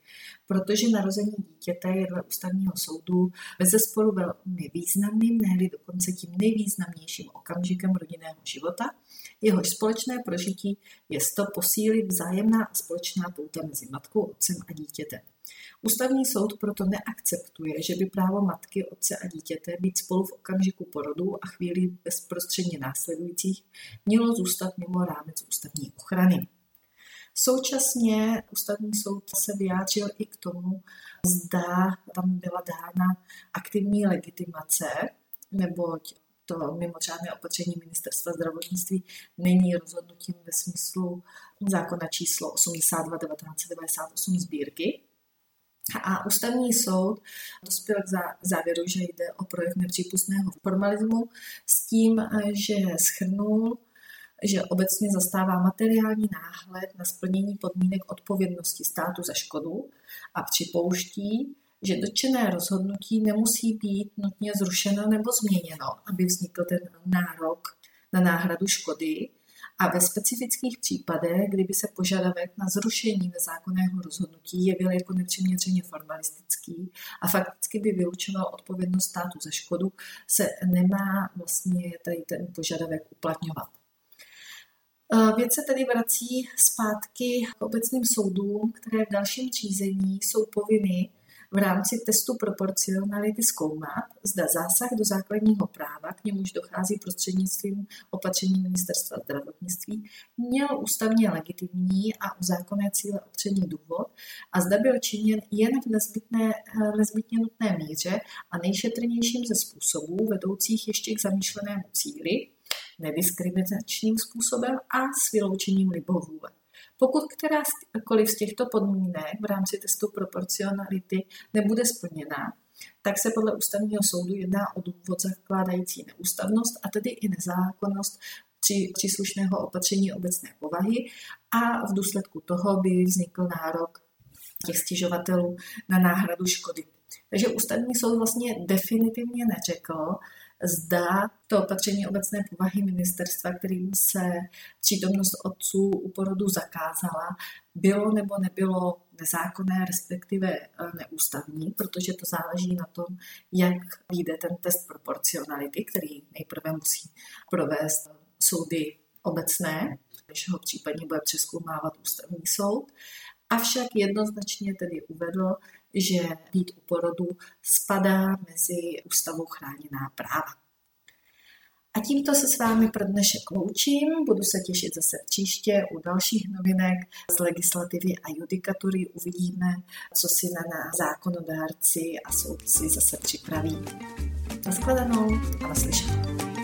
Protože narození dítěte je dle ústavního soudu bez zesporu velmi významným, ne dokonce tím nejvýznamnějším okamžikem rodinného života, jehož společné prožití je to posílit vzájemná a společná pouta mezi matkou, otcem a dítětem. Ústavní soud proto neakceptuje, že by právo matky, otce a dítěte být spolu v okamžiku porodu a chvíli bezprostředně následujících mělo zůstat mimo rámec ústavní ochrany. Současně ústavní soud se vyjádřil i k tomu, zda tam byla dána aktivní legitimace, neboť to mimořádné opatření ministerstva zdravotnictví není rozhodnutím ve smyslu zákona číslo 82 1998 sbírky, a ústavní soud dospěl k závěru, že jde o projev nepřípustného formalismu s tím, že schrnul, že obecně zastává materiální náhled na splnění podmínek odpovědnosti státu za škodu a připouští, že dotčené rozhodnutí nemusí být nutně zrušeno nebo změněno, aby vznikl ten nárok na náhradu škody, a ve specifických případech, kdyby se požadavek na zrušení nezákonného rozhodnutí jevil jako nepřiměřeně formalistický a fakticky by vylučoval odpovědnost státu za škodu, se nemá vlastně tady ten požadavek uplatňovat. Věc se tedy vrací zpátky k obecným soudům, které v dalším řízení jsou povinny v rámci testu proporcionality zkoumat, zda zásah do základního práva, k němuž dochází prostřednictvím opatření ministerstva zdravotnictví, měl ústavně legitimní a zákonné cíle opřený důvod a zda byl činěn jen v nezbytné, nezbytně nutné míře a nejšetrnějším ze způsobů vedoucích ještě k zamýšlenému cíli, nediskriminačním způsobem a s vyloučením libovůle. Pokud kterákoliv z těchto podmínek v rámci testu proporcionality nebude splněna, tak se podle ústavního soudu jedná o důvod zakládající neústavnost a tedy i nezákonnost příslušného opatření obecné povahy a v důsledku toho by vznikl nárok těch stěžovatelů na náhradu škody. Takže ústavní soud vlastně definitivně neřekl, zda to opatření obecné povahy ministerstva, kterým se přítomnost otců u porodu zakázala, bylo nebo nebylo nezákonné, respektive eh, neústavní, protože to záleží na tom, jak vyjde ten test proporcionality, který nejprve musí provést soudy obecné, než ho případně bude přeskoumávat ústavní soud. Avšak jednoznačně tedy uvedl, že být u porodu spadá mezi ústavou chráněná práva. A tímto se s vámi pro dnešek loučím. Budu se těšit zase příště u dalších novinek z legislativy a judikatury. Uvidíme, co si na nás zákonodárci a soudci zase připraví. Naschledanou a naslyšenou.